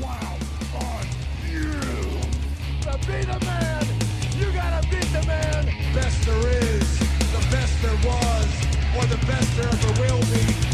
wow on you. To be the man, you gotta beat the man. Best there is, the best there was, or the best there ever will be.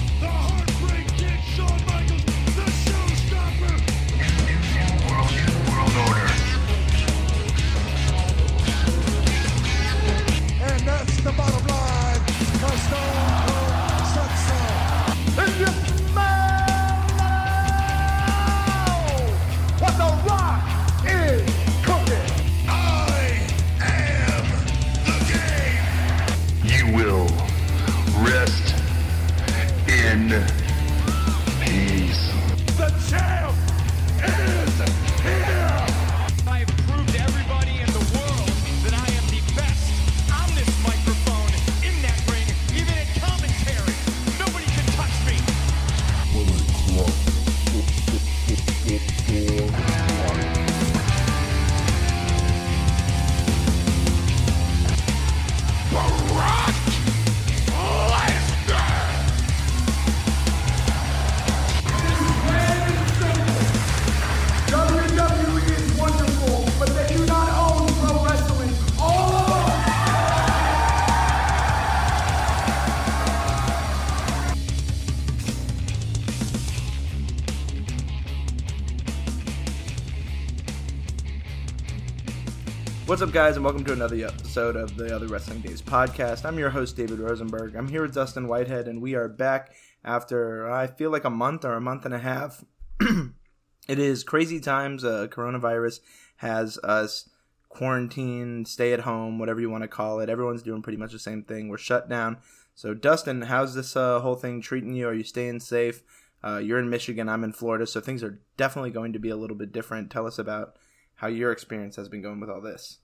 What's up, guys, and welcome to another episode of the Other Wrestling Dave's podcast. I'm your host, David Rosenberg. I'm here with Dustin Whitehead, and we are back after I feel like a month or a month and a half. it is crazy times. Uh, coronavirus has us quarantined, stay at home, whatever you want to call it. Everyone's doing pretty much the same thing. We're shut down. So, Dustin, how's this uh, whole thing treating you? Are you staying safe? Uh, you're in Michigan, I'm in Florida, so things are definitely going to be a little bit different. Tell us about how your experience has been going with all this.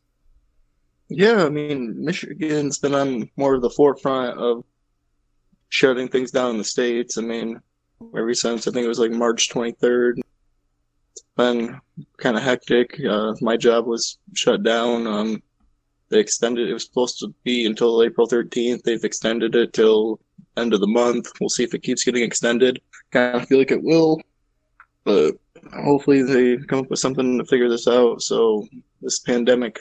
Yeah, I mean, Michigan's been on more of the forefront of shutting things down in the States. I mean, ever since I think it was like March 23rd, it's been kind of hectic. Uh, my job was shut down. Um, they extended it was supposed to be until April 13th. They've extended it till end of the month. We'll see if it keeps getting extended. Kind of feel like it will, but hopefully they come up with something to figure this out so this pandemic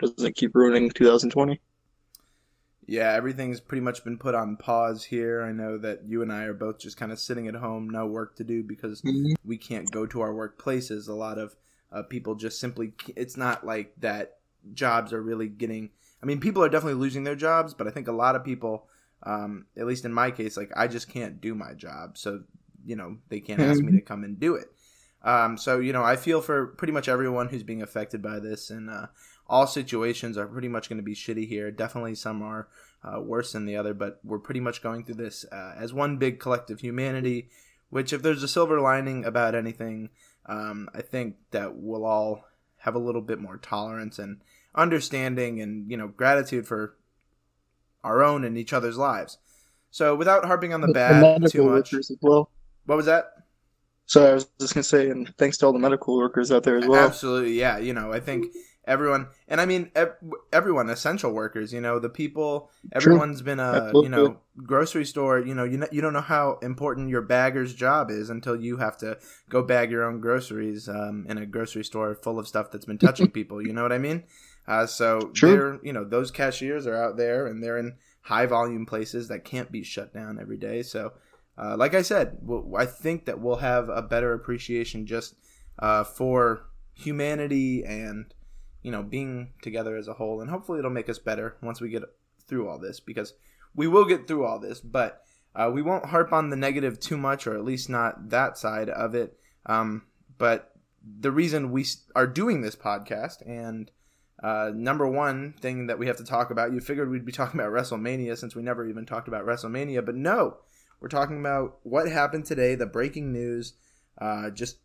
doesn't keep ruining 2020. Yeah, everything's pretty much been put on pause here. I know that you and I are both just kind of sitting at home, no work to do because Mhm. we can't go to our workplaces. A lot of uh, people just simply, it's not like that jobs are really getting, I mean, people are definitely losing their jobs, but I think a lot of people, um, at least in my case, like I just can't do my job. So, you know, they can't ask me to come and do it. Um, so, you know, I feel for pretty much everyone who's being affected by this, and uh, all situations are pretty much going to be shitty here. Definitely some are uh, worse than the other, but we're pretty much going through this uh, as one big collective humanity. Which, if there's a silver lining about anything, um, I think that we'll all have a little bit more tolerance and understanding, and you know, gratitude for our own and each other's lives. So, without harping on the bad medical too much, well. what was that? So I was just gonna say, and thanks to all the medical workers out there as well. Absolutely, yeah. You know, I think everyone, and I mean ev- everyone, essential workers. You know, the people. Everyone's been a you know grocery store. You know, you know, you don't know how important your bagger's job is until you have to go bag your own groceries um, in a grocery store full of stuff that's been touching people. You know what I mean? Uh, so True. they're you know those cashiers are out there and they're in high volume places that can't be shut down every day. So. Uh, like I said, we'll, I think that we'll have a better appreciation just uh, for humanity and you know being together as a whole, and hopefully it'll make us better once we get through all this because we will get through all this, but uh, we won't harp on the negative too much, or at least not that side of it. Um, but the reason we are doing this podcast and uh, number one thing that we have to talk about, you figured we'd be talking about WrestleMania since we never even talked about WrestleMania, but no, we're talking about what happened today, the breaking news, uh, just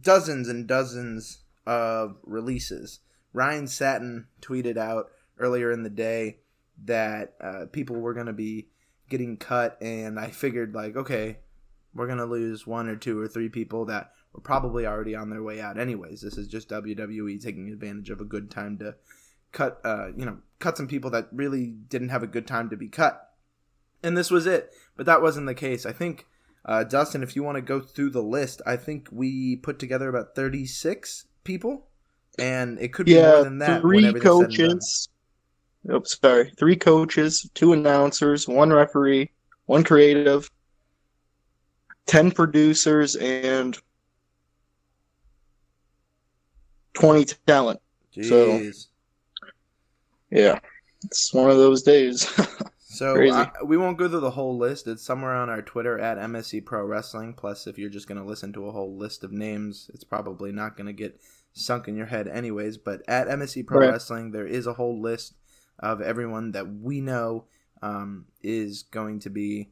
dozens and dozens of releases. Ryan Satin tweeted out earlier in the day that uh, people were going to be getting cut, and I figured, like, okay, we're going to lose one or two or three people that were probably already on their way out, anyways. This is just WWE taking advantage of a good time to cut, uh, you know, cut some people that really didn't have a good time to be cut. And this was it. But that wasn't the case. I think Uh, Dustin, if you want to go through the list, I think we put together about 36 people, and it could be more Yeah, than that. three everything's said and done. coaches. Oops, sorry. Three coaches, two announcers, one referee, one creative, ten producers, and twenty talent. So- Yeah, it's one of those days. So I, we won't go through the whole list. It's somewhere on our Twitter at MSE Pro Wrestling. Plus, if you're just going to listen to a whole list of names, it's probably not going to get sunk in your head, anyways. But at MSE Pro Right. Wrestling, there is a whole list of everyone that we know um, is going to be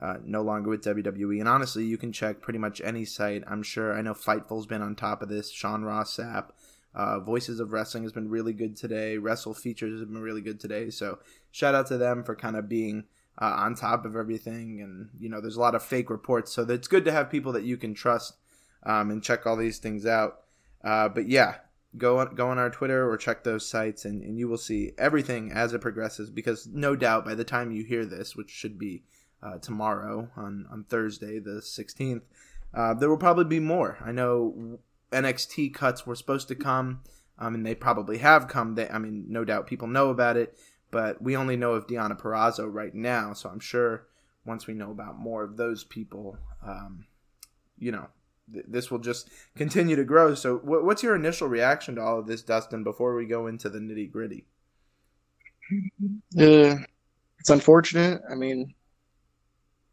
uh, no longer with WWE. And honestly, you can check pretty much any site. I'm sure. I know Fightful's been on top of this. Sean Ross Sapp. Uh, Voices of Wrestling has been really good today. Wrestle Features has been really good today. So shout out to them for kind of being uh, on top of everything. And you know, there's a lot of fake reports, so it's good to have people that you can trust um, and check all these things out. Uh, but yeah, go on go on our Twitter or check those sites, and, and you will see everything as it progresses. Because no doubt, by the time you hear this, which should be uh, tomorrow on on Thursday the 16th, uh, there will probably be more. I know NXT cuts were supposed to come, um, and they probably have come. They, I mean, no doubt people know about it, but we only know of Deonna Purrazzo right now. So I'm sure once we know about more of those people, um, you know, th- this will just continue to grow. So, wh- what's your initial reaction to all of this, Dustin? Before we go into the nitty gritty. Yeah, it's unfortunate. I mean,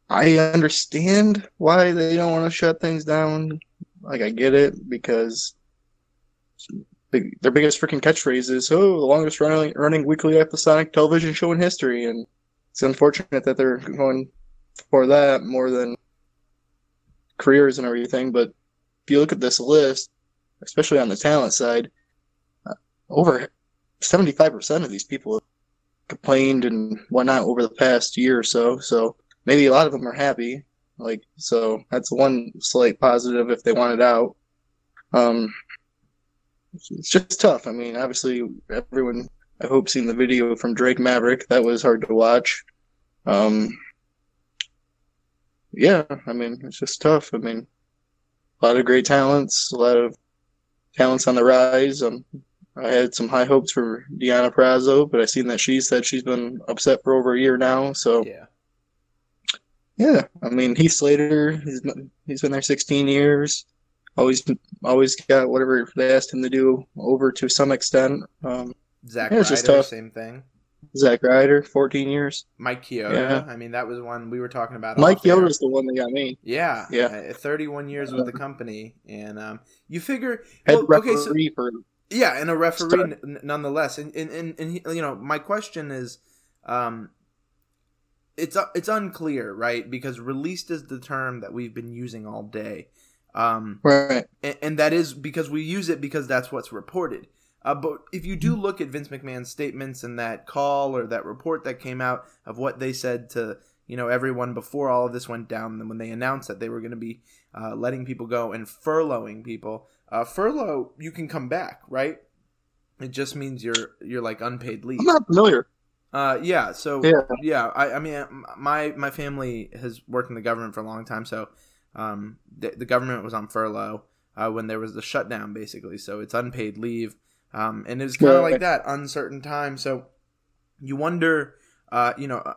I understand why they don't want to shut things down. Like, I get it because their biggest freaking catchphrase is, "Oh, the longest running running weekly episodic television show in history," and it's unfortunate that they're going for that more than careers and everything. But if you look at this list, especially on the talent side, uh, over seventy-five percent of these people have complained and whatnot over the past year or so. So maybe a lot of them are happy. Like so, that's one slight positive if they want it out. Um, it's just tough. I mean, obviously, everyone I hope seen the video from Drake Maverick. That was hard to watch. Um, yeah, I mean, it's just tough. I mean, a lot of great talents, a lot of talents on the rise. Um, I had some high hopes for Deonna Purrazzo, but I seen that she said she's been upset for over a year now. So Yeah. Yeah, I mean Heath Slater, he's been- he's been there 16 years. Always always got whatever they asked him to do over to some extent. Um, Zach Yeah, Ryder, tough. same thing. Zach Ryder, 14 years. Mike Chioda. Yeah. I mean, that was one we were talking about. Mike. Chioda's the one that got me. Yeah, Yeah. uh, 31 years with the company, and um, you figure, Head well, okay, so referee for yeah, and a referee n- nonetheless, and and, and and you know, my question is, um, it's uh, it's unclear, right? Because released is the term that we've been using all day, um, right. and, and that is because we use it because that's what's reported. Uh, but if you do look at Vince McMahon's statements and that call or that report that came out of what they said to you know everyone before all of this went down, when they announced that they were going to be uh, letting people go and furloughing people, uh, furlough you can come back, right? It just means you're you're like unpaid leave. I'm not familiar. Uh, yeah. So Yeah. yeah, I, I mean, my my family has worked in the government for a long time, so um, the, the government was on furlough uh, when there was the shutdown, basically. So it's unpaid leave, um, and it was kind of like that uncertain time. So you wonder, uh, you know,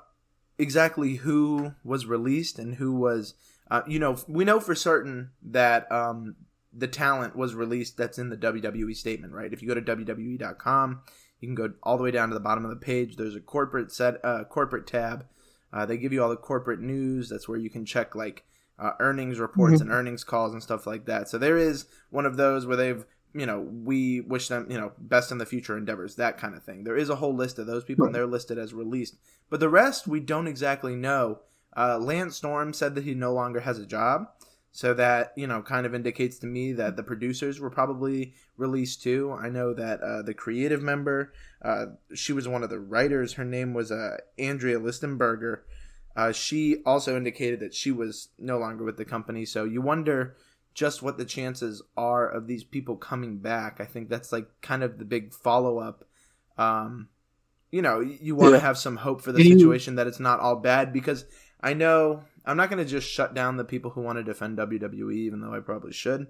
exactly who was released and who was, uh, you know, we know for certain that um, the talent was released that's in the WWE statement, right? If you go to WWE.com, you can go all the way down to the bottom of the page. There's a corporate set, uh, corporate tab. Uh, they give you all the corporate news. That's where you can check like uh, earnings reports and earnings calls and stuff like that. So there is one of those where they've, you know, we wish them, you know, best in the future endeavors, that kind of thing. There is a whole list of those people, and they're listed as released. But the rest, we don't exactly know. Uh, Lance Storm said that he no longer has a job. So that, you know, kind of indicates to me that the producers were probably released too. I know that uh, the creative member, uh, she was one of the writers. Her name was uh, Andrea Listenberger. Uh, she also indicated that she was no longer with the company. So you wonder just what the chances are of these people coming back. I think that's like kind of the big follow up. Um, you know, you want to Yeah. have some hope for the situation that it's not all bad because I know I'm not going to just shut down the people who want to defend WWE, even though I probably should.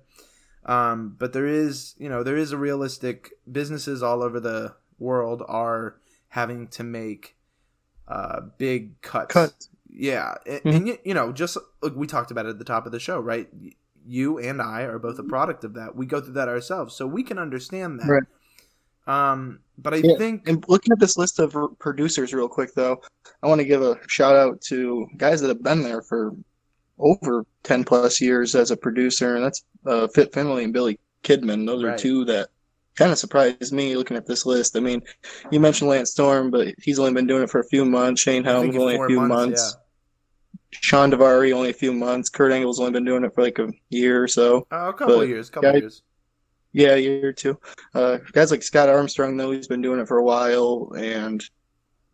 Um, but there is, you know, there is a realistic businesses all over the world are having to make uh, big cuts. Cuts. Yeah, and, Mhm. and you, you know, just like we talked about at the top of the show, right? You and I are both a product of that. We go through that ourselves, so we can understand that. Right. Um, but I Yeah, think And looking at this list of producers real quick, though, I want to give a shout out to guys that have been there for over 10 plus years as a producer, and that's uh, Fit Finlay and Billy Kidman. Those Right. are two that kind of surprised me looking at this list. I mean, you mentioned Lance Storm, but he's only been doing it for a few months. Shane Helms only a few months. Shawn Daivari only a few months. Kurt Angle's only been doing it for like a year or so. yeah. Uh, a couple But of years, couple of guy- years. Yeah, a year or two. Uh, guys like Scott Armstrong, though, he's been doing it for a while, and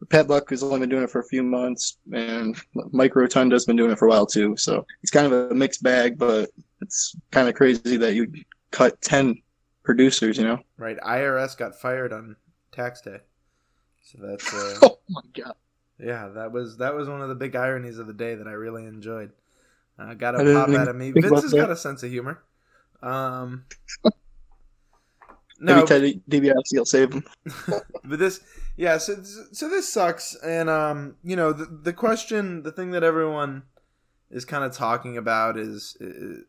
Pat Buck has only been doing it for a few months, and Mike Rotunda's been doing it for a while too. So it's kind of a mixed bag, but it's kind of crazy that you cut ten producers. You know? Right. IRS got fired on tax day. So that's uh, Oh my god! yeah, that was that was one of the big ironies of the day that I really enjoyed. Uh, got a pop out of me. Vince has that. got a sense of humor. Um, Maybe no, Ted DiBiase will save him. but this yeah so so this sucks and um you know the the question the thing that everyone is kind of talking about is is,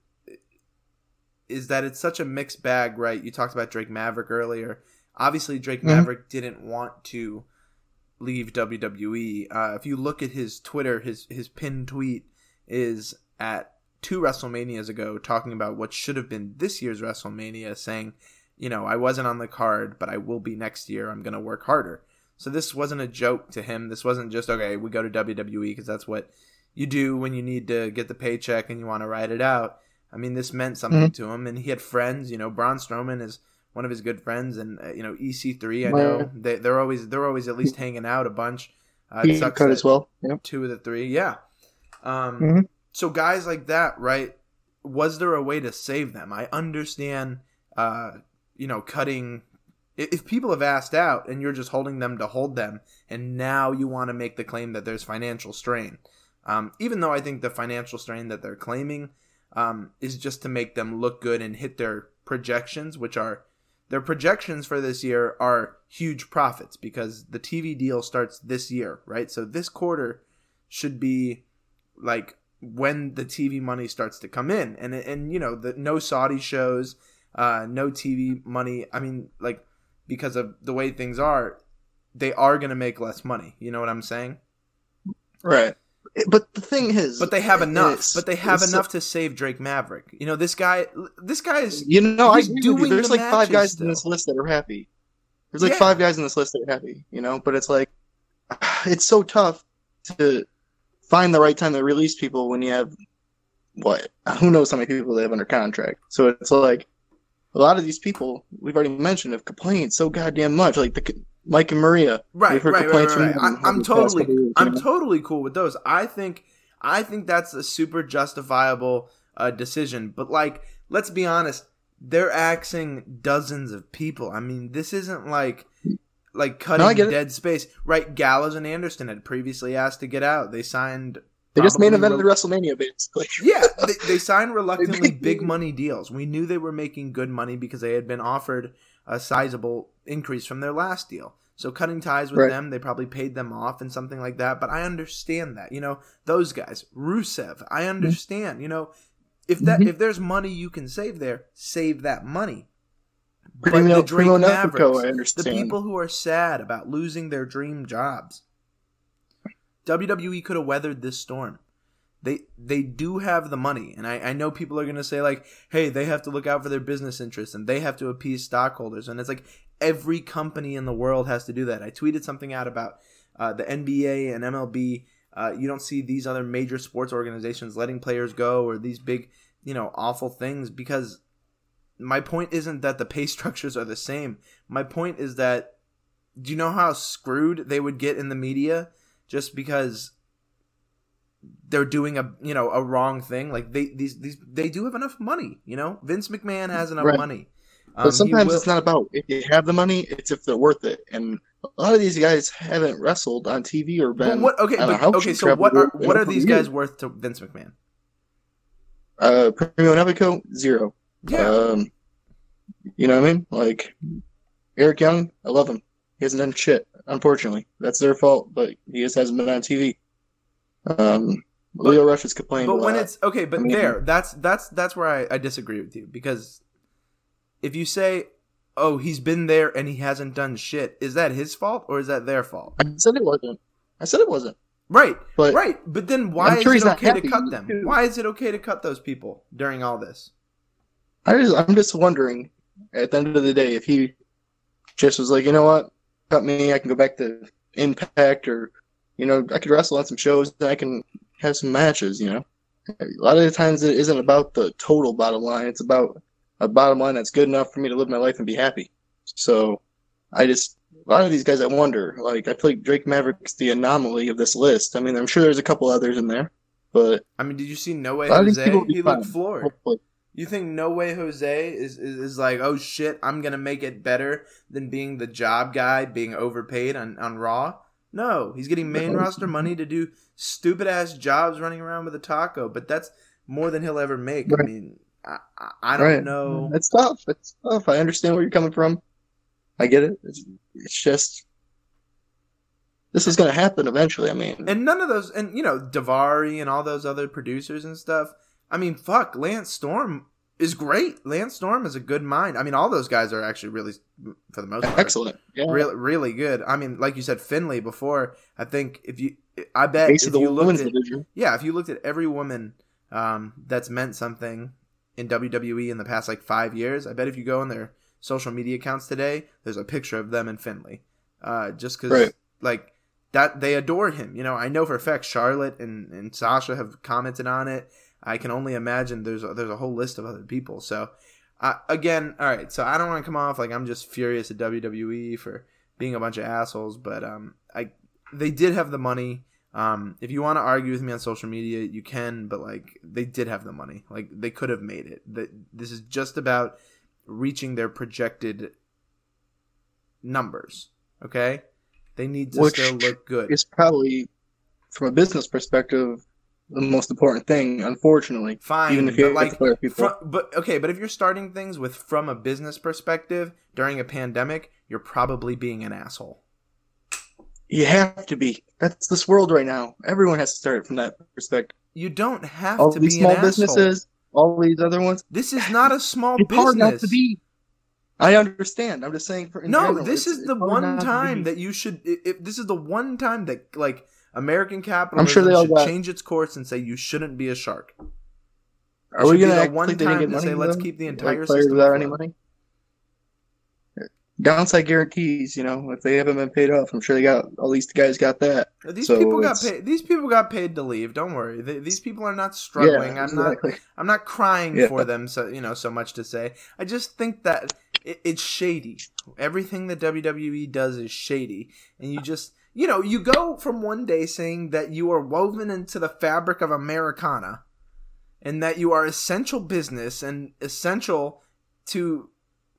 is that it's such a mixed bag right you talked about Drake Maverick earlier obviously Drake Mhm. Maverick didn't want to leave WWE uh, if you look at his Twitter his his pinned tweet is at two WrestleManias ago talking about what should have been this year's WrestleMania saying you know, I wasn't on the card, but I will be next year. I'm going to work harder. So this wasn't a joke to him. This wasn't just, okay, we go to WWE because that's what you do when you need to get the paycheck and you want to ride it out. I mean, this meant something to him. And he had friends, you know, Braun Strowman is one of his good friends. And, uh, you know, EC3, I know they, they're always, they're always at least hanging out a bunch. Uh, it sucks cut as well. Yep. two of the three. Yeah. Um, Mhm. So guys like that, right? Was there a way to save them? I understand, uh, you know, cutting. If people have asked out and you're just holding them to hold them, and now you want to make the claim that there's financial strain, um, even though I think the financial strain that they're claiming um, is just to make them look good and hit their projections, which are their projections for this year are huge profits because the TV deal starts this year, right? So this quarter should be like when the TV money starts to come in, and and you know the no Saudi shows, uh, no TV money. I mean, like because of the way things are, they are going to make less money. You know what I'm saying? Right. But the thing is, But they have enough. it's- But they have it's- enough to save Drake Maverick. You know, this guy. This guy is. You know, I He's agree with doing There's the like five guys still. in this list that are happy. There's like Yeah. five guys in this list that are happy, you know, but it's like it's so tough to find the right time to release people when you have what who knows how many people they have under contract. So it's like a lot of these people we've already mentioned have complained so goddamn much. Like the Mike and Maria, Right, right, right, complaints right, from right. them I, I'm over the past totally, years, I'm know? totally cool with those. I think, I think that's a super justifiable uh, decision. But like, let's be honest, they're axing dozens of people. I mean, this isn't like, like cutting it. dead space. Right? Gallows and Anderson had previously asked to get out. They signed. They just main probably evented rel- WrestleMania basically. yeah, they, they signed reluctantly big money deals. We knew they were making good money because they had been offered a sizable increase from their last deal. So cutting ties with Right. them, they probably paid them off and something like that. But I understand that, you know, those guys, Rusev, I Mm-hmm. understand, you know, if that if there's money you can save there, save that money. But Primo- the Drake Primo Nefrico, Mavericks, I the people who are sad about losing their dream jobs, WWE could have weathered this storm. They they do have the money, and I, I know people are gonna say like, hey, they have to look out for their business interests and they have to appease stockholders, and it's like every company in the world has to do that. I tweeted something out about uh, the NBA and MLB. Uh, you don't see these other major sports organizations letting players go or these big, you know, awful things because my point isn't that the pay structures are the same. My point is that do you know how screwed they would get in the media just because they're doing a you know a wrong thing? Like they these these they do have enough money. You know, Vince McMahon has enough Right. money. But Um, he sometimes will- it's not about if you have the money; it's if they're worth it. And a lot of these guys haven't wrestled on TV or But been. what? Okay, but, okay. So what are what are these guys worth to Vince McMahon? Uh, Primo Nevico zero. Yeah, Um, you know what I mean? Like Eric Young, I love him. He hasn't done shit. Unfortunately, that's their fault. But he just hasn't been on TV. Um, Lio Rush is complaining. but when it's okay, but I mean- there, that's that's that's where I, I disagree with you because if you say, "Oh, he's been there and he hasn't done shit," is that his fault or is that their fault? I said it wasn't. I said it wasn't. Right, But right. But then why I'm is it okay to cut them? too. Why is it okay to cut those people during all this? I just, I'm just wondering, at the end of the day, if he just was like, you know what, cut me, I can go back to Impact, or you know, I could wrestle on some shows, and I can have some matches. You know, a lot of the times it isn't about the total bottom line; it's about a bottom line that's good enough for me to live my life and be happy. So, I just a lot of these guys, I wonder. Like, I feel like Drake Maverick's the anomaly of this list. I mean, I'm sure there's a couple others in there, but I mean, did you see No Way a lot of these Jose? people He looked floored. hopefully. You think No Way Jose is, is is like, oh shit, I'm gonna make it better than being the job guy, being overpaid on on Raw? No, he's getting main roster money to do stupid ass jobs running around with a taco, but that's more than he'll ever make. I mean, I, I, I don't Right. know. It's tough. It's tough. I understand where you're coming from. I get it. It's, it's just this is going to happen eventually. I mean, And none of those, and you know, Daivari and all those other producers and stuff. I mean, fuck, Lance Storm is great. Lance Storm is a good mind. I mean, all those guys are actually really, for the most part, excellent. Yeah. really really good. I mean, like you said, Finlay before. I think if you, I bet if you looked at, division. yeah, if you looked at every woman um, that's meant something in WWE in the past like five years, I bet if you go on their social media accounts today, there's a picture of them and Finlay. Uh, just because Right. like that they adore him. You know, I know for a fact Charlotte and, and Sasha have commented on it. I can only imagine there's a, there's a whole list of other people. So uh, again, all right. So I don't want to come off like I'm just furious at WWE for being a bunch of assholes, but um, I they did have the money. Um, if you want to argue with me on social media, you can, but like they did have the money. Like they could have made it. That this is just about reaching their projected numbers. Okay, they need to Which still look good. It's probably, from a business perspective, the most important thing. Unfortunately, Fine, even if you but like, fire people, fro- but okay, but if you're starting things with from a business perspective during a pandemic, you're probably being an asshole. you have to be. That's this world right now. Everyone has to start from that perspective. You don't have All to these be small an asshole. businesses, all these other ones. This is not a small It's hard not business. to be. I understand. I'm just saying. For no, general, this is the one time that you should. if this is the one time that like American capitalism I'm sure they all should got- change its course and say you shouldn't be a shark. Are we the act one like they didn't time to say, let's keep the entire system without any money. Downside guarantees, you know, if they haven't been paid off, I'm sure they got at least the guys got that. These So people got paid. These people got paid to leave. Don't worry. They, these people are not struggling. yeah, I'm not. I'm not crying Yeah. for them. So you know, so much to say. I just think that it, it's shady. Everything that WWE does is shady, and you just you know you go from one day saying that you are woven into the fabric of Americana, and that you are essential business and essential to.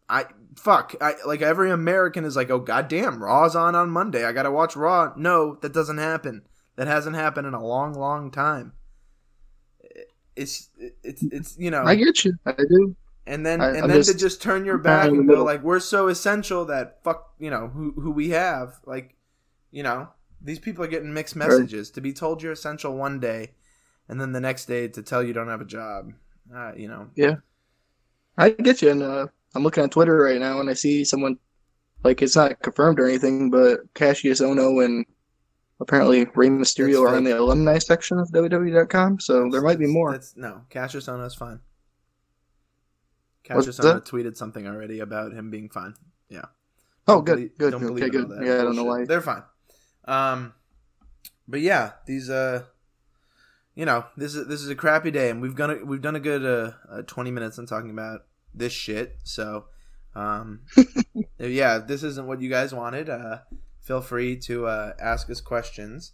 I fuck. I like every American is like, oh goddamn, Raw's on on Monday. I gotta watch Raw. No, that doesn't happen. That hasn't happened in a long, long time. It's it's it's you know I get you. I do. and then I- and I'm then to just- just turn your back and go like we're so essential that fuck you know who who we have like you know these people are getting mixed messages to be told you're essential one day and then the next day to tell you don't have a job uh, you know Yeah, I get you. And uh, I'm looking on Twitter right now, and I see someone like it's not confirmed or anything, but Kassius Ohno and apparently Rey Mysterio are in the alumni section of WWE.com. So there might be more. That's no Kassius Ohno is fine. Kassius Ohno tweeted something already about him being fine. Yeah. Oh, Don't good, believe- good, don't okay, good. Yeah, I don't know why. They're fine. Um, but yeah, these uh, you know, this is this is a crappy day, and we've done a, we've done a good uh, uh twenty minutes on talking about this shit. So, um, yeah, if this isn't what you guys wanted, uh, feel free to uh, ask us questions.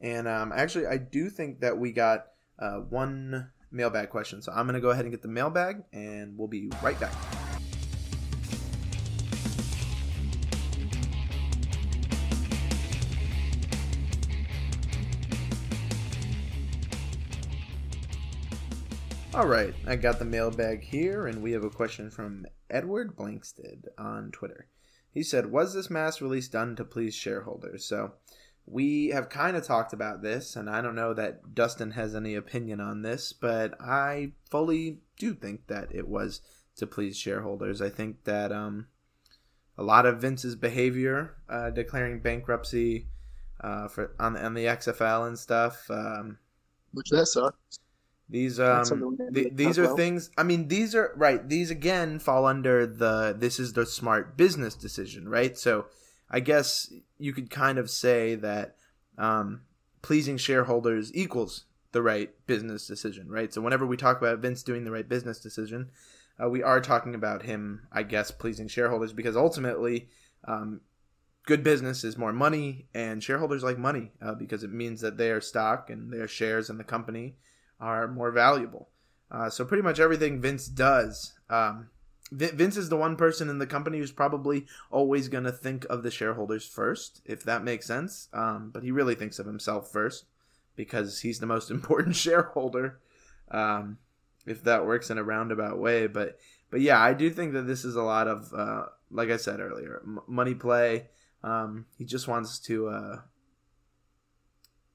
And um, actually, I do think that we got uh, one mailbag question, so I'm gonna go ahead and get the mailbag, and we'll be right back. All right, I got the mailbag here, and we have a question from Edward Blanksted on Twitter. He said, Was this mass release done to please shareholders? So we have kind of talked about this, and I don't know that Dustin has any opinion on this, but I fully do think that it was to please shareholders. I think that um, a lot of Vince's behavior, uh, declaring bankruptcy uh, for on, on the XFL and stuff, um, Which that sucks. These um th- these are about. things I mean these are right these again fall under the this is the smart business decision right? So I guess you could kind of say that um pleasing shareholders equals the right business decision right? So whenever we talk about Vince doing the right business decision uh, we are talking about him I guess pleasing shareholders because ultimately um good business is more money and shareholders like money uh, because it means that their stock and their shares in the company are more valuable. Uh, so pretty much everything Vince does, um, Vin- Vince is the one person in the company who's probably always going to think of the shareholders first, if that makes sense. Um, but he really thinks of himself first because he's the most important shareholder. Um, if that works in a roundabout way, but but yeah, I do think that this is a lot of, uh, like I said earlier, m- money play. Um, he just wants to. Uh,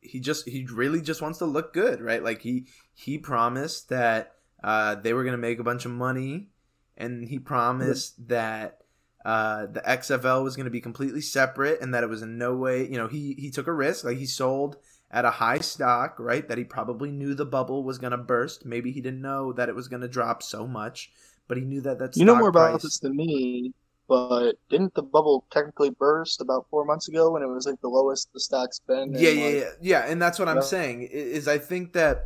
he just he really just wants to look good, right? Like he he promised that uh, they were gonna make a bunch of money, and he promised that uh, the XFL was gonna be completely separate, and that it was in no way, you know, he he took a risk, like he sold at a high stock, right? That he probably knew the bubble was gonna burst. Maybe he didn't know that it was gonna drop so much, but he knew that that You know more about price- this than me, but didn't the bubble technically burst about four months ago when it was like the lowest the stock's been? yeah, yeah, like- yeah, yeah, and that's what I'm Yeah. saying. Is I think that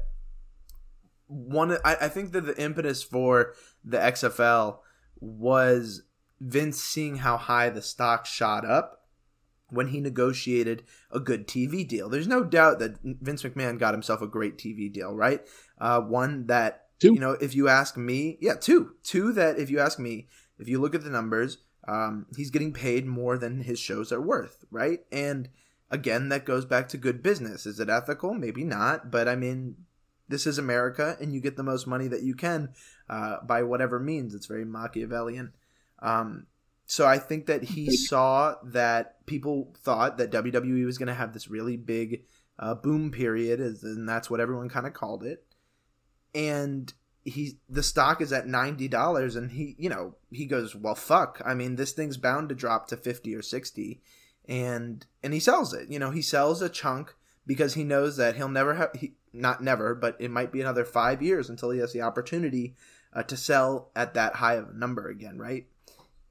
one, I, I think that the impetus for the XFL was Vince seeing how high the stock shot up when he negotiated a good TV deal. There's no doubt that Vince McMahon got himself a great TV deal, right? Uh, one that Two. you know, if you ask me, yeah, two, two that if you ask me, if you look at the numbers, um, he's getting paid more than his shows are worth, right? And again, that goes back to good business. Is it ethical? Maybe not, but I mean, this is America, and you get the most money that you can uh, by whatever means. It's very Machiavellian. Um, so I think that he saw that people thought that WWE was going to have this really big uh, boom period, and that's what everyone kind of called it. And he, the stock is at ninety dollars, and he, you know, he goes, "Well, fuck. I mean, this thing's bound to drop to fifty or sixty, and and he sells it. You know, he sells a chunk because he knows that he'll never have, he, not never, but it might be another five years until he has the opportunity uh, to sell at that high of a number again, right?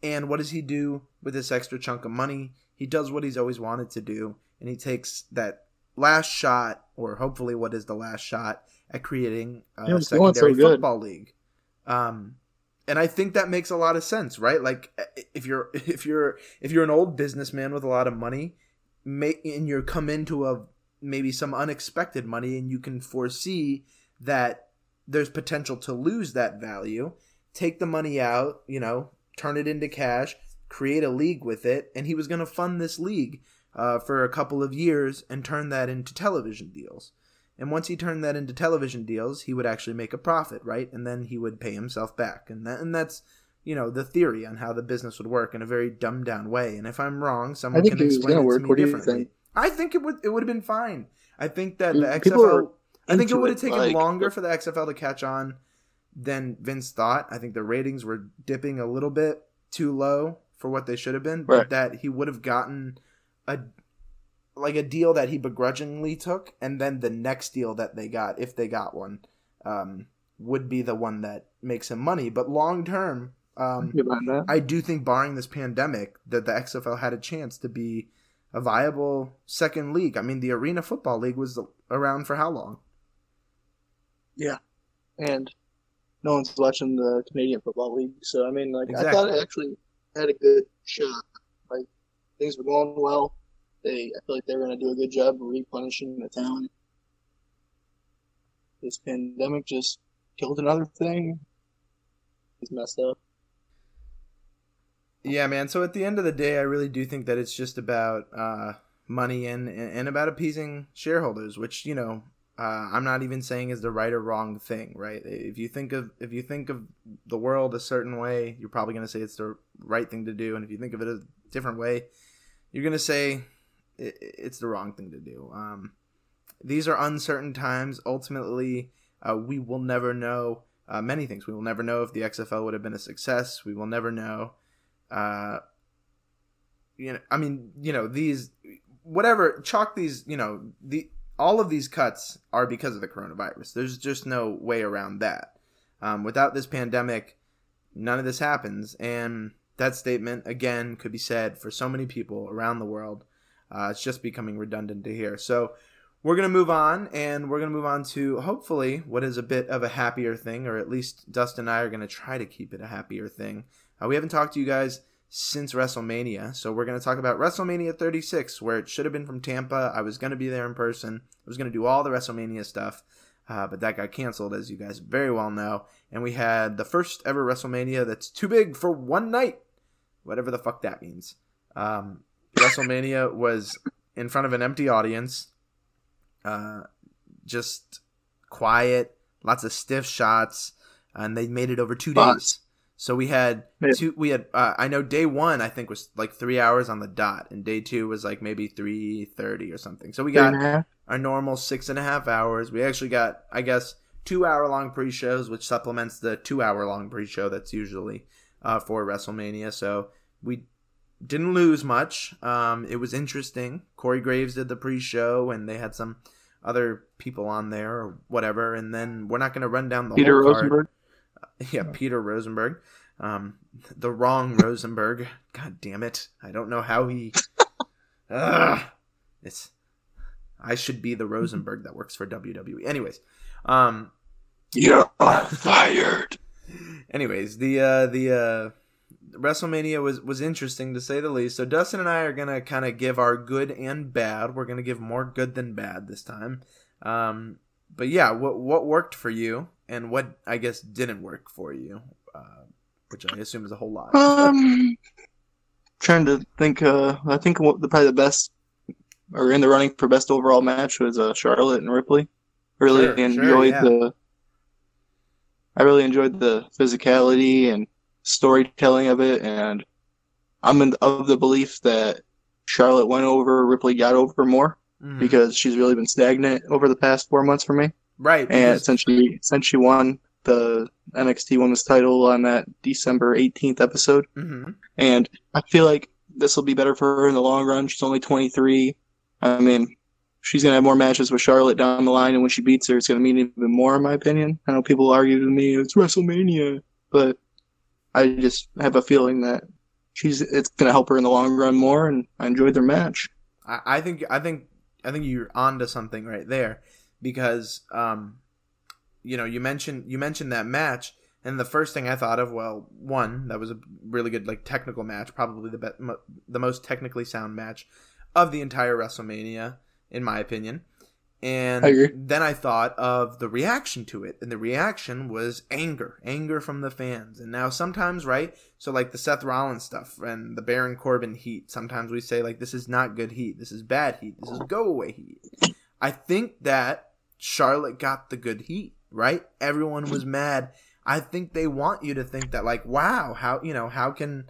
And what does he do with this extra chunk of money? He does what he's always wanted to do, and he takes that last shot, or hopefully what is the last shot, at creating a Yeah, doing so secondary football league. Um, and I think that makes a lot of sense, right? Like if you're if you're if you're an old businessman with a lot of money, may, and you come into a maybe some unexpected money, and you can foresee that there's potential to lose that value. Take the money out, you know, turn it into cash, create a league with it, and he was going to fund this league uh, for a couple of years and turn that into television deals. And once he turned that into television deals, he would actually make a profit, right? And then he would pay himself back. And that, and that's, you know, the theory on how the business would work in a very dumbed down way. And if I'm wrong, someone can explain it work. to me What do you differently. think? I think it would it would have been fine. I think that the People XFL I think it would have taken like- longer for the XFL to catch on than Vince thought. I think the ratings were dipping a little bit too low for what they should have been, but Right. that he would have gotten a like a deal that he begrudgingly took, and then the next deal that they got, if they got one, um, would be the one that makes him money. But long term, um, Think about that. I do think, barring this pandemic, that the XFL had a chance to be a viable second league. I mean, the Arena Football League was around for how long? Yeah, and no one's watching the Canadian Football League. So I mean, like I thought it actually had a good shot. Like things were going well. They, I feel like they're going to do a good job of replenishing the talent. This pandemic just killed another thing. It's messed up. Yeah, man. So at the end of the day, I really do think that it's just about uh, money and and about appeasing shareholders, which you know uh, I'm not even saying is the right or wrong thing, right? If you think of if you think of the world a certain way, you're probably going to say it's the right thing to do, and if you think of it a different way, you're going to say it, it's the wrong thing to do. Um, these are uncertain times. Ultimately, uh, we will never know uh, many things. We will never know if the XFL would have been a success. We will never know. Uh, you know, I mean, you know, these whatever chalk these. You know, the all of these cuts are because of the coronavirus. There's just no way around that. Um, without this pandemic, none of this happens. And that statement again could be said for so many people around the world. Uh, it's just becoming redundant to hear. So we're going to move on, and we're going to move on to hopefully what is a bit of a happier thing, or at least Dustin and I are going to try to keep it a happier thing. Uh, we haven't talked to you guys since WrestleMania, so we're going to talk about WrestleMania 36, where it should have been from Tampa. I was going to be there in person, I was going to do all the WrestleMania stuff. Uh, but that got canceled, as you guys very well know. And we had the first ever WrestleMania that's too big for one night, whatever the fuck that means. Um, WrestleMania was in front of an empty audience uh, just quiet, lots of stiff shots, and they made it over two days. So we had Yeah. two. We had. Uh, I know day one I think was like three hours on the dot, and day two was like maybe three thirty or something. So we got our normal six and a half hours. We actually got, I guess, two hour long pre shows, which supplements the two hour long pre show that's usually uh, for WrestleMania. So we didn't lose much. Um, it was interesting. Corey Graves did the pre show, and they had some other people on there or whatever. And then we're not going to run down the Peter whole card. Rosenberg. Yeah, Peter Rosenberg. Um, the wrong Rosenberg. God damn it! I don't know how he. Ugh. It's. I should be the Rosenberg that works for WWE. Anyways, um, You're fired. anyways, the uh, the uh, WrestleMania was was interesting to say the least. So Dustin and I are gonna kind of give our good and bad. We're gonna give more good than bad this time. Um, but yeah, what what worked for you and what I guess didn't work for you, uh, which I assume is a whole lot. Um, trying to think. Uh, I think what the probably the best, or in the running for best overall match was uh, Charlotte and Ripley. Really Sure, sure, enjoyed yeah. the. I really enjoyed the physicality and storytelling of it, and I'm in, of the belief that Charlotte went over, Ripley got over more Mhm. because she's really been stagnant over the past four months for me. right, And since she since she won the NXT Women's title on that December 18th episode, Mhm. and I feel like this will be better for her in the long run. She's only 23. I mean, she's gonna have more matches with Charlotte down the line, and when she beats her, it's gonna mean even more, in my opinion. I know people argue with me, it's WrestleMania, but I just have a feeling that she's it's gonna help her in the long run more, and I enjoyed their match. I, I think I think I think you're onto something right there because um you know you mentioned you mentioned that match and the first thing I thought of well one that was a really good like technical match probably the be- mo- the most technically sound match of the entire WrestleMania in my opinion and I then I thought of the reaction to it and the reaction was anger anger from the fans and now sometimes right so like the Seth Rollins stuff and the Baron Corbin heat. Sometimes we say like this is not good heat. This is bad heat. This is go away heat. I think that Charlotte got the good heat, right? Everyone was mad. I think they want you to think that like wow, how you know, how can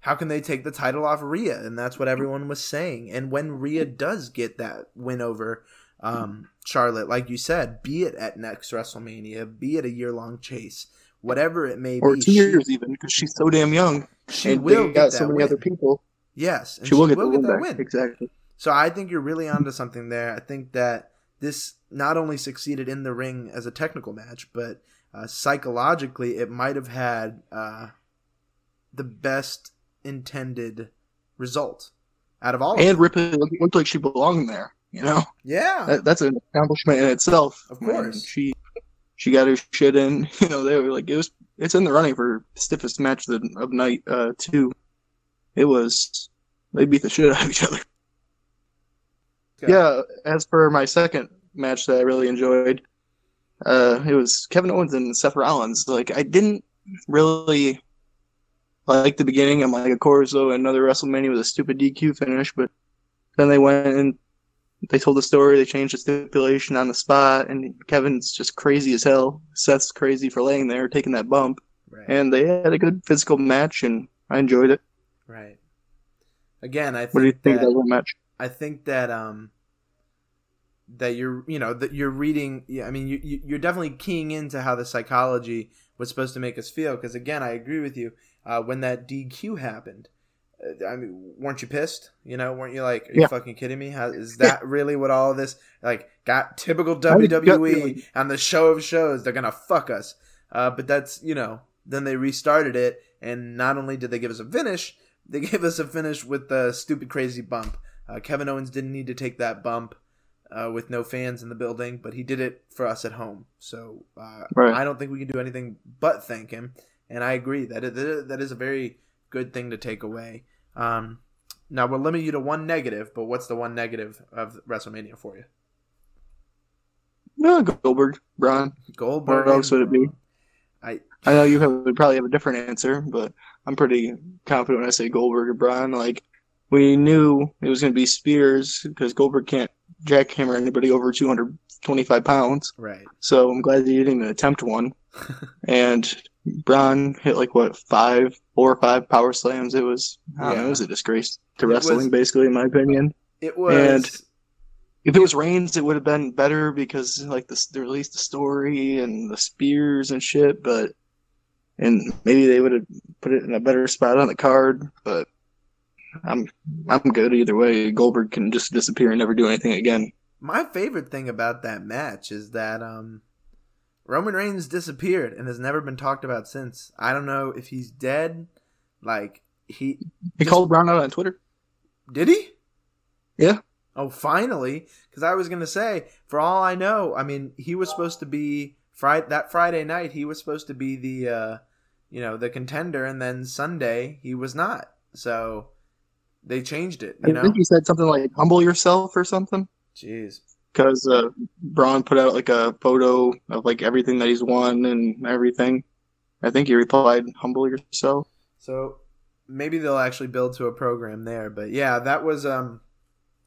how can they take the title off Rhea? And that's what everyone was saying. And when Rhea does get that win over um, Charlotte, like you said, be it at next WrestleMania, be it a year long chase, whatever it may Or be, two she- years even, because she's so damn young. she and will got so many win. other people. Yes, and She will get the get win that win. Exactly. So I think you're really onto something there. I think that this not only succeeded in the ring as a technical match, but uh, psychologically it might have had uh, the best intended result out of all. of And them. Ripley looked like she belonged there. You know, yeah, that, that's an accomplishment in itself. Of course. And she she got her shit in. You know, they were like it was. It's in the running for stiffest match of, the, of night uh, two. It was they beat the shit out of each other. Yeah. As for my second match that I really enjoyed, uh, it was Kevin Owens and Seth Rollins. Like I didn't really like the beginning. I'm like, of course, though, another WrestleMania with a stupid DQ finish, but then they went and they told the story, they changed the stipulation on the spot, and Kevin's just crazy as hell. Seth's crazy for laying there, taking that bump, Right. and they had a good physical match, and I enjoyed it. right. Again, I think What do you think that, of that match? I think that um that you're you know that you're reading yeah, I mean you you- you're definitely keying into how the psychology was supposed to make us feel because again I agree with you uh, when that DQ happened I mean weren't you pissed you know weren't you like are you Yeah. fucking kidding me how is that really what all of this like got typical WWE on the show of shows they're gonna fuck us uh, but that's you know then they restarted it and not only did they give us a finish they gave us a finish with the stupid crazy bump uh, Kevin Owens didn't need to take that bump uh, with no fans in the building, but he did it for us at home. So uh, Right. I don't think we can do anything but thank him. And I agree that it, that is a very good thing to take away. Um, now we'll limit you to one negative, but what's the one negative of WrestleMania for you? No, Goldberg, Braun. Goldberg. What else would it be? I I know you have, would probably have a different answer, but I'm pretty confident when I say Goldberg or Braun. Like we knew it was going to be Spears because Goldberg can't jackhammer anybody over 225 pounds. right. So I'm glad that you didn't attempt one. and Braun hit like what five, four or five power slams. It was I don't know, Yeah. it was a disgrace to It wrestling, was- basically, in my opinion. It was. And- If it was Reigns, it would have been better because like the they released the story and the spears and shit. But and maybe they would have put it in a better spot on the card. But I'm I'm good either way. Goldberg can just disappear and never do anything again. My favorite thing about that match is that um, Roman Reigns disappeared and has never been talked about since. I don't know if he's dead. Like he He Just- called Braun out on Twitter. did he? Yeah. Oh, finally! Because I was gonna say, for all I know, I mean, he was supposed to be Friday that Friday night. He was supposed to be the, uh, you know, the contender, and then Sunday he was not. So they changed it. You I know, think he said something like "humble yourself" or something. jeez. Because uh, Braun put out like a photo of like everything that he's won and everything. I think he replied, "Humble yourself." So maybe they'll actually build to a program there. But yeah, that was um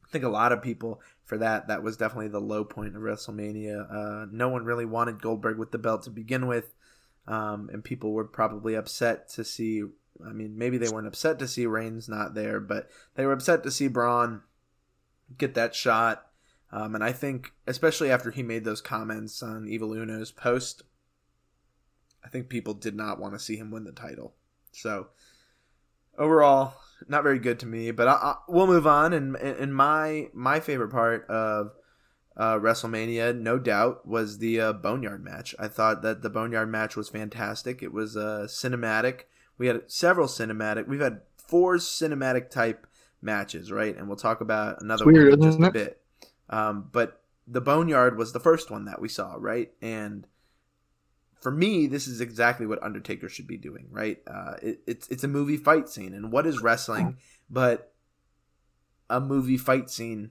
I think a lot of people for that that was definitely the low point of WrestleMania. Uh no one really wanted Goldberg with the belt to begin with. Um and people were probably upset to see I mean, maybe they weren't upset to see Reigns not there, but they were upset to see Braun get that shot. Um, and I think, especially after he made those comments on Evil Uno's post, I think people did not want to see him win the title. So overall, not very good to me. But I, I, we'll move on. And and my my favorite part of uh, WrestleMania, no doubt, was the uh, Boneyard match. I thought that the Boneyard match was fantastic. It was uh, cinematic. We had several cinematic. We've had four cinematic type matches, right? And we'll talk about another It's weird, one in just a bit. Um, but the Boneyard was the first one that we saw, right? And for me, this is exactly what Undertaker should be doing, right? Uh, it, it's it's a movie fight scene, and what is wrestling but a movie fight scene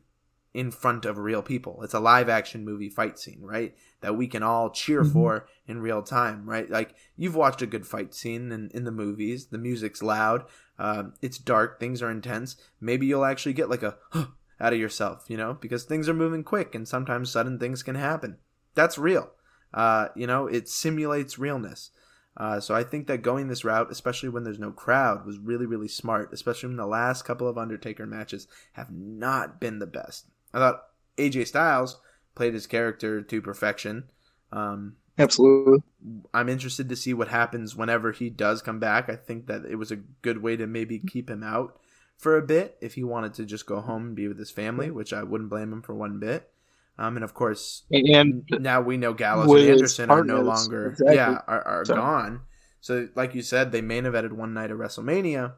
in front of real people? It's a live action movie fight scene, right? That we can all cheer Mhm. for in real time, right? Like you've watched a good fight scene in, in the movies. The music's loud, um, it's dark, things are intense. Maybe you'll actually get like a out of yourself, you know, because things are moving quick and sometimes sudden things can happen. That's real. Uh, you know, it simulates realness. Uh, so I think that going this route, especially when there's no crowd, was really, really smart. Especially when the last couple of Undertaker matches have not been the best. I thought AJ Styles played his character to perfection. Um, Absolutely. I'm interested to see what happens whenever he does come back. I think that it was a good way to maybe keep him out for a bit if he wanted to just go home and be with his family, which I wouldn't blame him for one bit. Um, and of course, And now we know Gallows and his Anderson are no longer, exactly. yeah, are, are So- gone. So, like you said, they main evented one night of WrestleMania,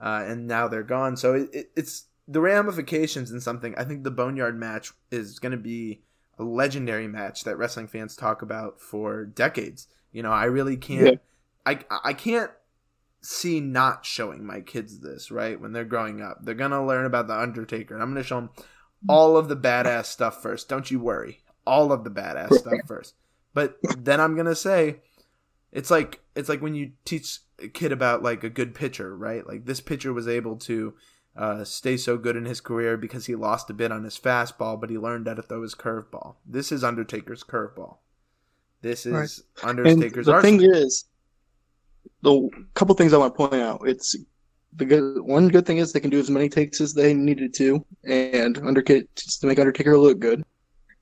uh, and now they're gone. So it, it, it's the ramifications and something. I think the Boneyard match is going to be a legendary match that wrestling fans talk about for decades. You know, I really can't, Yeah. I I can't see not showing my kids this right when they're growing up. They're gonna learn about the Undertaker, and I'm gonna show them all of the badass stuff first. Don't you worry, all of the badass stuff first. But then I'm gonna say, it's like it's like when you teach a kid about like a good pitcher, right? Like this pitcher was able to uh, stay so good in his career because he lost a bit on his fastball, but he learned how to throw his curveball. This is Undertaker's curveball. This is Right. And Undertaker's the arsenal. thing is, the couple things I want to point out. It's the good one good thing is they can do as many takes as they needed to, and Undertaker to make Undertaker look good.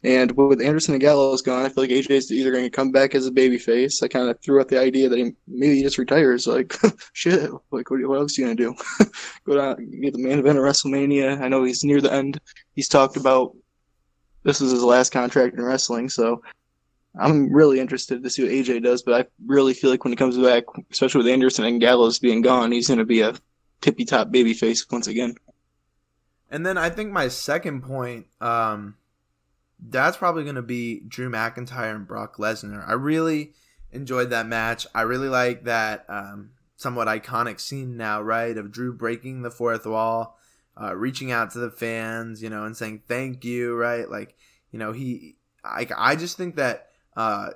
And with Anderson and Gallows gone, I feel like AJ is either going to come back as a babyface. I kind of threw out the idea that he maybe he just retires. Like, shit, like what, what else are you going to do? Go down, get the main event of WrestleMania. I know he's near the end. He's talked about this is his last contract in wrestling, so I'm really interested to see what AJ does, but I really feel like when he comes back, especially with Anderson and Gallows being gone, he's going to be a tippy top baby face once again. And then I think my second point, um, that's probably going to be Drew McIntyre and Brock Lesnar. I really enjoyed that match. I really like that um, somewhat iconic scene now, right, of Drew breaking the fourth wall, uh, reaching out to the fans, you know, and saying thank you, right? Like, you know, he, I, I just think that uh,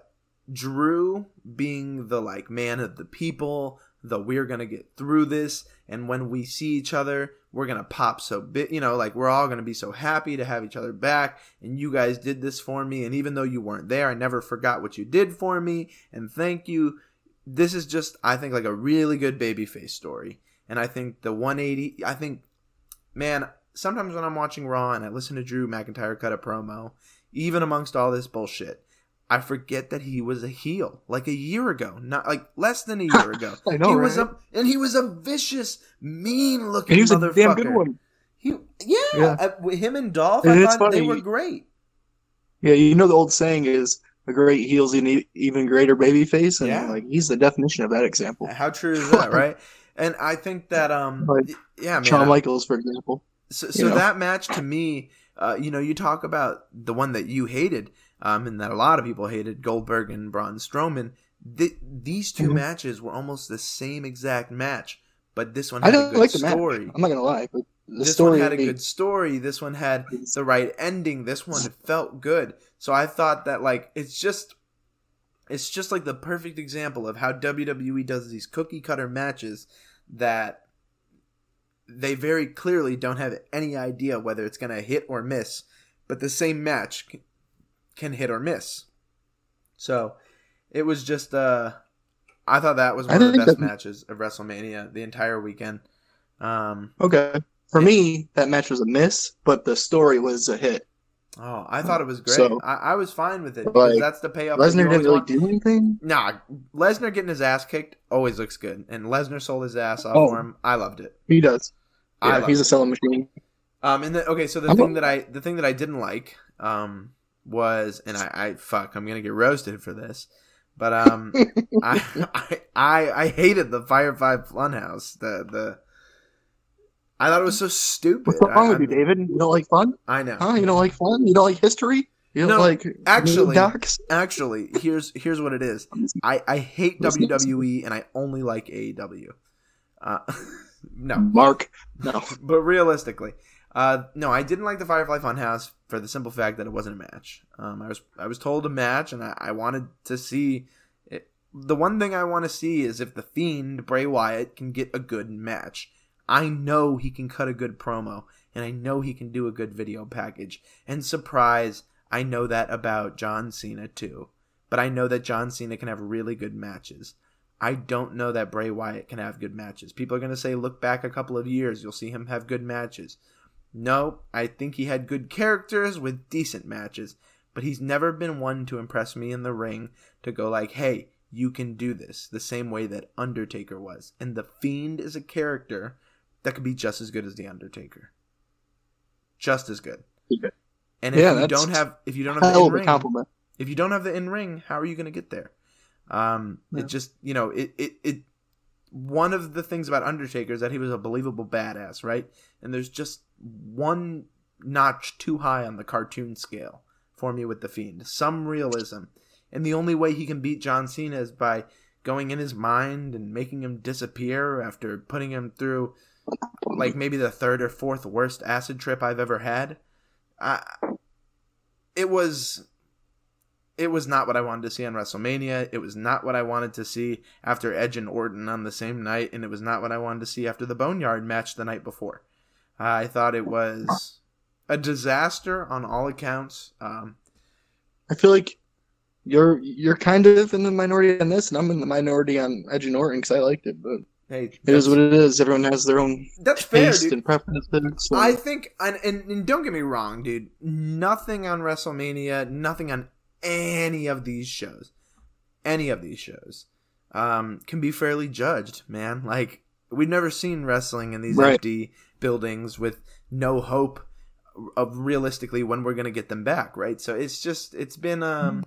Drew being the like man of the people, the we're gonna get through this, and when we see each other, we're gonna pop so big, you know, like we're all gonna be so happy to have each other back. And you guys did this for me, and even though you weren't there, I never forgot what you did for me, and thank you. This is just, I think, like a really good babyface story, and I think the 180. I think, man, sometimes when I'm watching Raw and I listen to Drew McIntyre cut a promo, even amongst all this bullshit. I forget that he was a heel like a year ago, not like less than a year ago. I know, he was right? a and he was a vicious, mean looking he was a motherfucker. damn good one. He, yeah, Yeah. him and Dolph, And I thought they were great. Yeah, you know the old saying is a great heel's an even greater babyface, and Yeah. like he's the definition of that example. How true is that, right? And I think that, um, Like, yeah, man. Shawn Michaels, for example. So, so you know? that match to me, uh, you know, you talk about the one that you hated, um, and that a lot of people hated, Goldberg and Braun Strowman. Th- these 2 Mhm. matches were almost the same exact match, but this one I had a don't good like the match. story. I'm not gonna lie, but the this story one had a good story. This one had the right ending. This one felt good. So I thought that like it's just it's just like the perfect example of how WWE does these cookie cutter matches that they very clearly don't have any idea whether it's going to hit or miss, but the same match can hit or miss. So it was just uh I thought that was I one of the best that- matches of WrestleMania the entire weekend. Um Okay, for me that match was a miss, but the story was a hit. Oh, I thought it was great. So- I, I was fine with it because Like, that's the payoff. Lesnar didn't really do anything. Nah, Lesnar getting his ass kicked always looks good, and Lesnar sold his ass off Oh. for him. I loved it. He does. Yeah, he's a selling machine. Um, and the, okay, so the I'm thing not- that I the thing that I didn't like um was, and I, I fuck, I'm gonna get roasted for this, but um, I, I I I hated the Firefly Funhouse. The the I thought it was so stupid. What's wrong I, with you, David? You don't like fun? I know. Huh? You don't like fun? You don't like history? You don't No, like actually- docs? Actually, here's here's what it is. I I hate. WWE and I only like AEW. Uh, no, Mark, no. but realistically, uh, no, I didn't like the Firefly Funhouse for the simple fact that it wasn't a match. Um, I was I was told a match, and I, I wanted to see. The one thing I want to see is if the Fiend Bray Wyatt can get a good match. I know he can cut a good promo, and I know he can do a good video package. And surprise, I know that about John Cena too. But I know that John Cena can have really good matches. I don't know that Bray Wyatt can have good matches. People are going to say, look back a couple of years, you'll see him have good matches. No, I think he had good characters with decent matches, but he's never been one to impress me in the ring to go like, hey, you can do this, the same way that Undertaker was. And The Fiend is a character that could be just as good as The Undertaker. Just as good. Okay. And if Yeah, you don't have if you don't have the in ring compliment. if you don't have the in ring, how are you going to get there? Um, Yeah. It just you know it, it it one of the things about Undertaker is that he was a believable badass, right? And there's just one notch too high on the cartoon scale for me with the Fiend. Some realism, and the only way he can beat John Cena is by going in his mind and making him disappear after putting him through like maybe the third or fourth worst acid trip I've ever had. I, it was it was not what I wanted to see on WrestleMania. It was not what I wanted to see after Edge and Orton on the same night, and it was not what I wanted to see after the Boneyard match the night before. I thought it was a disaster on all accounts. Um, I feel like you're you're kind of in the minority on this, and I'm in the minority on Edge and Orton because I liked it. But hey, it is what it is. Everyone has their own that's fair, taste dude. and preferences. So. I think, and, and, and don't get me wrong, dude. Nothing on WrestleMania, nothing on any of these shows, any of these shows, um, can be fairly judged, man. Like we've never seen wrestling in these Right. empty buildings with no hope of realistically when we're gonna get them back, right? So it's just it's been um,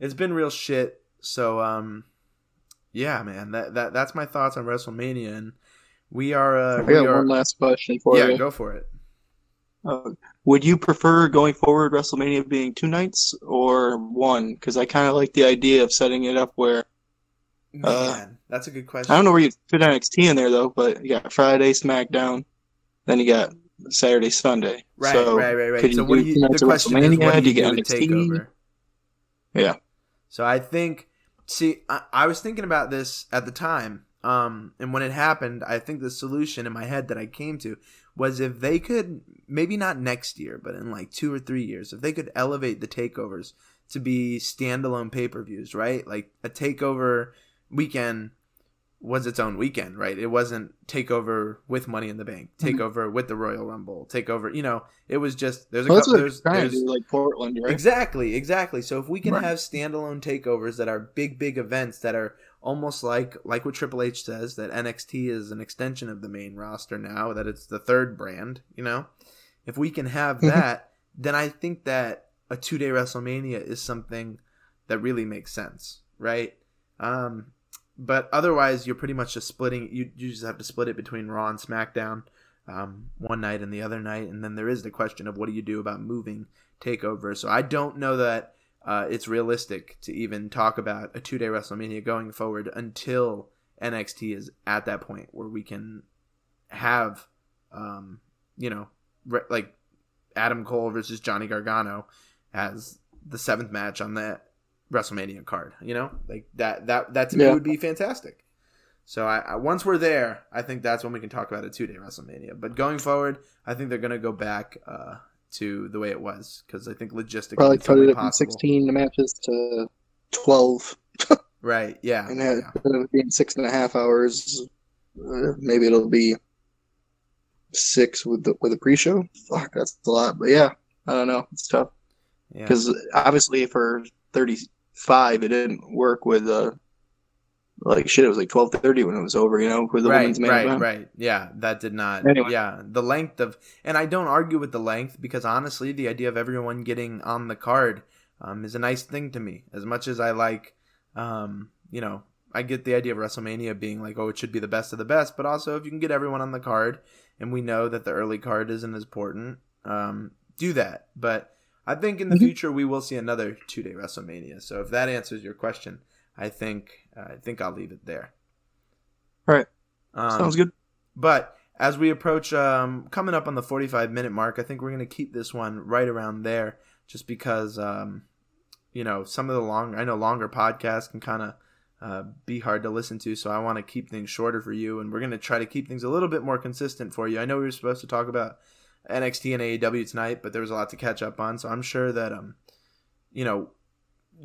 it's been real shit. So um, yeah, man, that that that's my thoughts on WrestleMania, and we are uh, I we got are one last question for yeah, you. Yeah, go for it. Uh, would you prefer going forward WrestleMania being two nights or one? Because I kind of like the idea of setting it up where Man, Uh, that's a good question. I don't know where you fit NXT in there though, but you got Friday SmackDown, then you got Saturday Sunday. Right, so right, right, right. So what do you? The question is, what do you you do NXT? take over? Yeah. So I think, see, I, I was thinking about this at the time, um, and when it happened, I think the solution in my head that I came to was if they could, maybe not next year, but in like two or three years, if they could elevate the takeovers to be standalone pay per views, right? Like a takeover weekend was its own weekend, right? It wasn't takeover with Money in the Bank, Mm-hmm. takeover with the Royal Rumble, takeover. You know, it was just there's a Well, couple, there's, there's do, like Portland, right? Exactly, exactly. So if we can Right. have standalone takeovers that are big, big events that are almost like like what Triple H says that NXT is an extension of the main roster now, that it's the third brand, you know? If we can have Mhm. that, then I think that a two day WrestleMania is something that really makes sense, right? Um but otherwise you're pretty much just splitting you, you just have to split it between Raw and SmackDown um, one night and the other night, and then there is the question of what do you do about moving takeover. So I don't know that uh, it's realistic to even talk about a two day WrestleMania going forward until NXT is at that point where we can have, um, you know, re- like Adam Cole versus Johnny Gargano as the seventh match on that WrestleMania card. You know, like that that that to me would be fantastic. So I, I once we're there, I think that's when we can talk about a two day WrestleMania. But going forward, I think they're gonna go back uh, to the way it was because I think logistically Probably cut it from 16 matches to 12, Right? Yeah. and yeah. then instead of being six and a half hours, uh, maybe it'll be six with the with a pre-show. Fuck, that's a lot. But yeah, I don't know. It's tough yeah. because obviously for 35, it didn't work with uh like shit. It was like 12:30 when it was over. You know, with the right, women's main right, event. right. Yeah, that did not. Anyway. Yeah, the length of, and I don't argue with the length because honestly, the idea of everyone getting on the card um, is a nice thing to me. As much as I like, um, you know, I get the idea of WrestleMania being like, oh, it should be the best of the best, but also if you can get everyone on the card, and we know that the early card isn't as important, um, do that. But I think in the Mhm. future we will see another two day WrestleMania. So if that answers your question, I think I think I'll leave it there. All right. Um, Sounds good. but as we approach um, coming up on the 45 minute mark, I think we're going to keep this one right around there just because, um, you know, some of the long, I know longer podcasts can kind of uh, be hard to listen to. So I want to keep things shorter for you. And we're going to try to keep things a little bit more consistent for you. I know we were supposed to talk about NXT and AEW tonight, but there was a lot to catch up on. So I'm sure that, um, you know,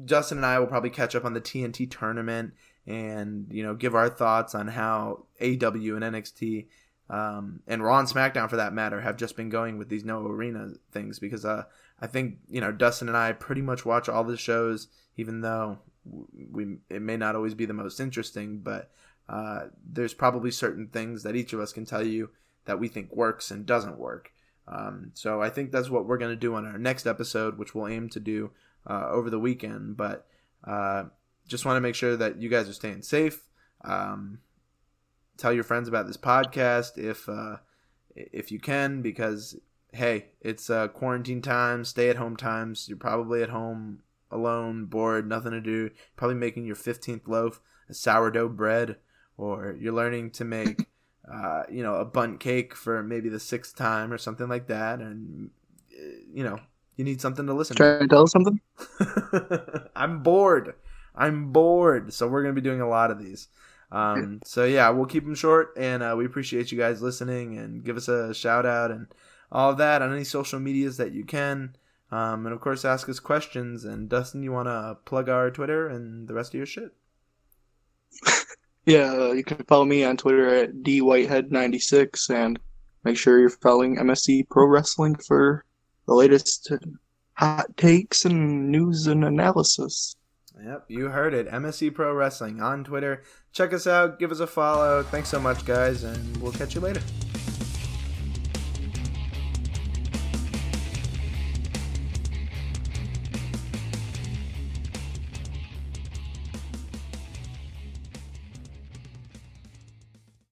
Dustin and I will probably catch up on the TNT tournament and you know give our thoughts on how AEW and NXT um, and Raw and SmackDown for that matter have just been going with these no arena things because uh, I think you know Dustin and I pretty much watch all the shows even though we it may not always be the most interesting but uh, there's probably certain things that each of us can tell you that we think works and doesn't work. Um, so I think that's what we're going to do on our next episode which we'll aim to do uh, over the weekend but uh, just want to make sure that you guys are staying safe. Um, tell your friends about this podcast if uh, if you can, because hey, it's uh, quarantine time, stay at home times. You're probably at home alone, bored, nothing to do. Probably making your fifteenth loaf of sourdough bread, or you're learning to make. Uh, you know, a Bundt cake for maybe the sixth time or something like that, and uh, you know, you need something to listen to. Trying to tell us something? I'm bored. I'm bored. So we're gonna be doing a lot of these. Um, so yeah, we'll keep them short, and uh, we appreciate you guys listening and give us a shout out and all of that on any social medias that you can. Um, and of course, ask us questions. And Dustin, you want to plug our Twitter and the rest of your shit? Yeah, uh, you can follow me on Twitter at dwhitehead96 and make sure you're following MSE Pro Wrestling for the latest hot takes and news and analysis. Yep, you heard it. MSE Pro Wrestling on Twitter. Check us out. Give us a follow. Thanks so much, guys, and we'll catch you later.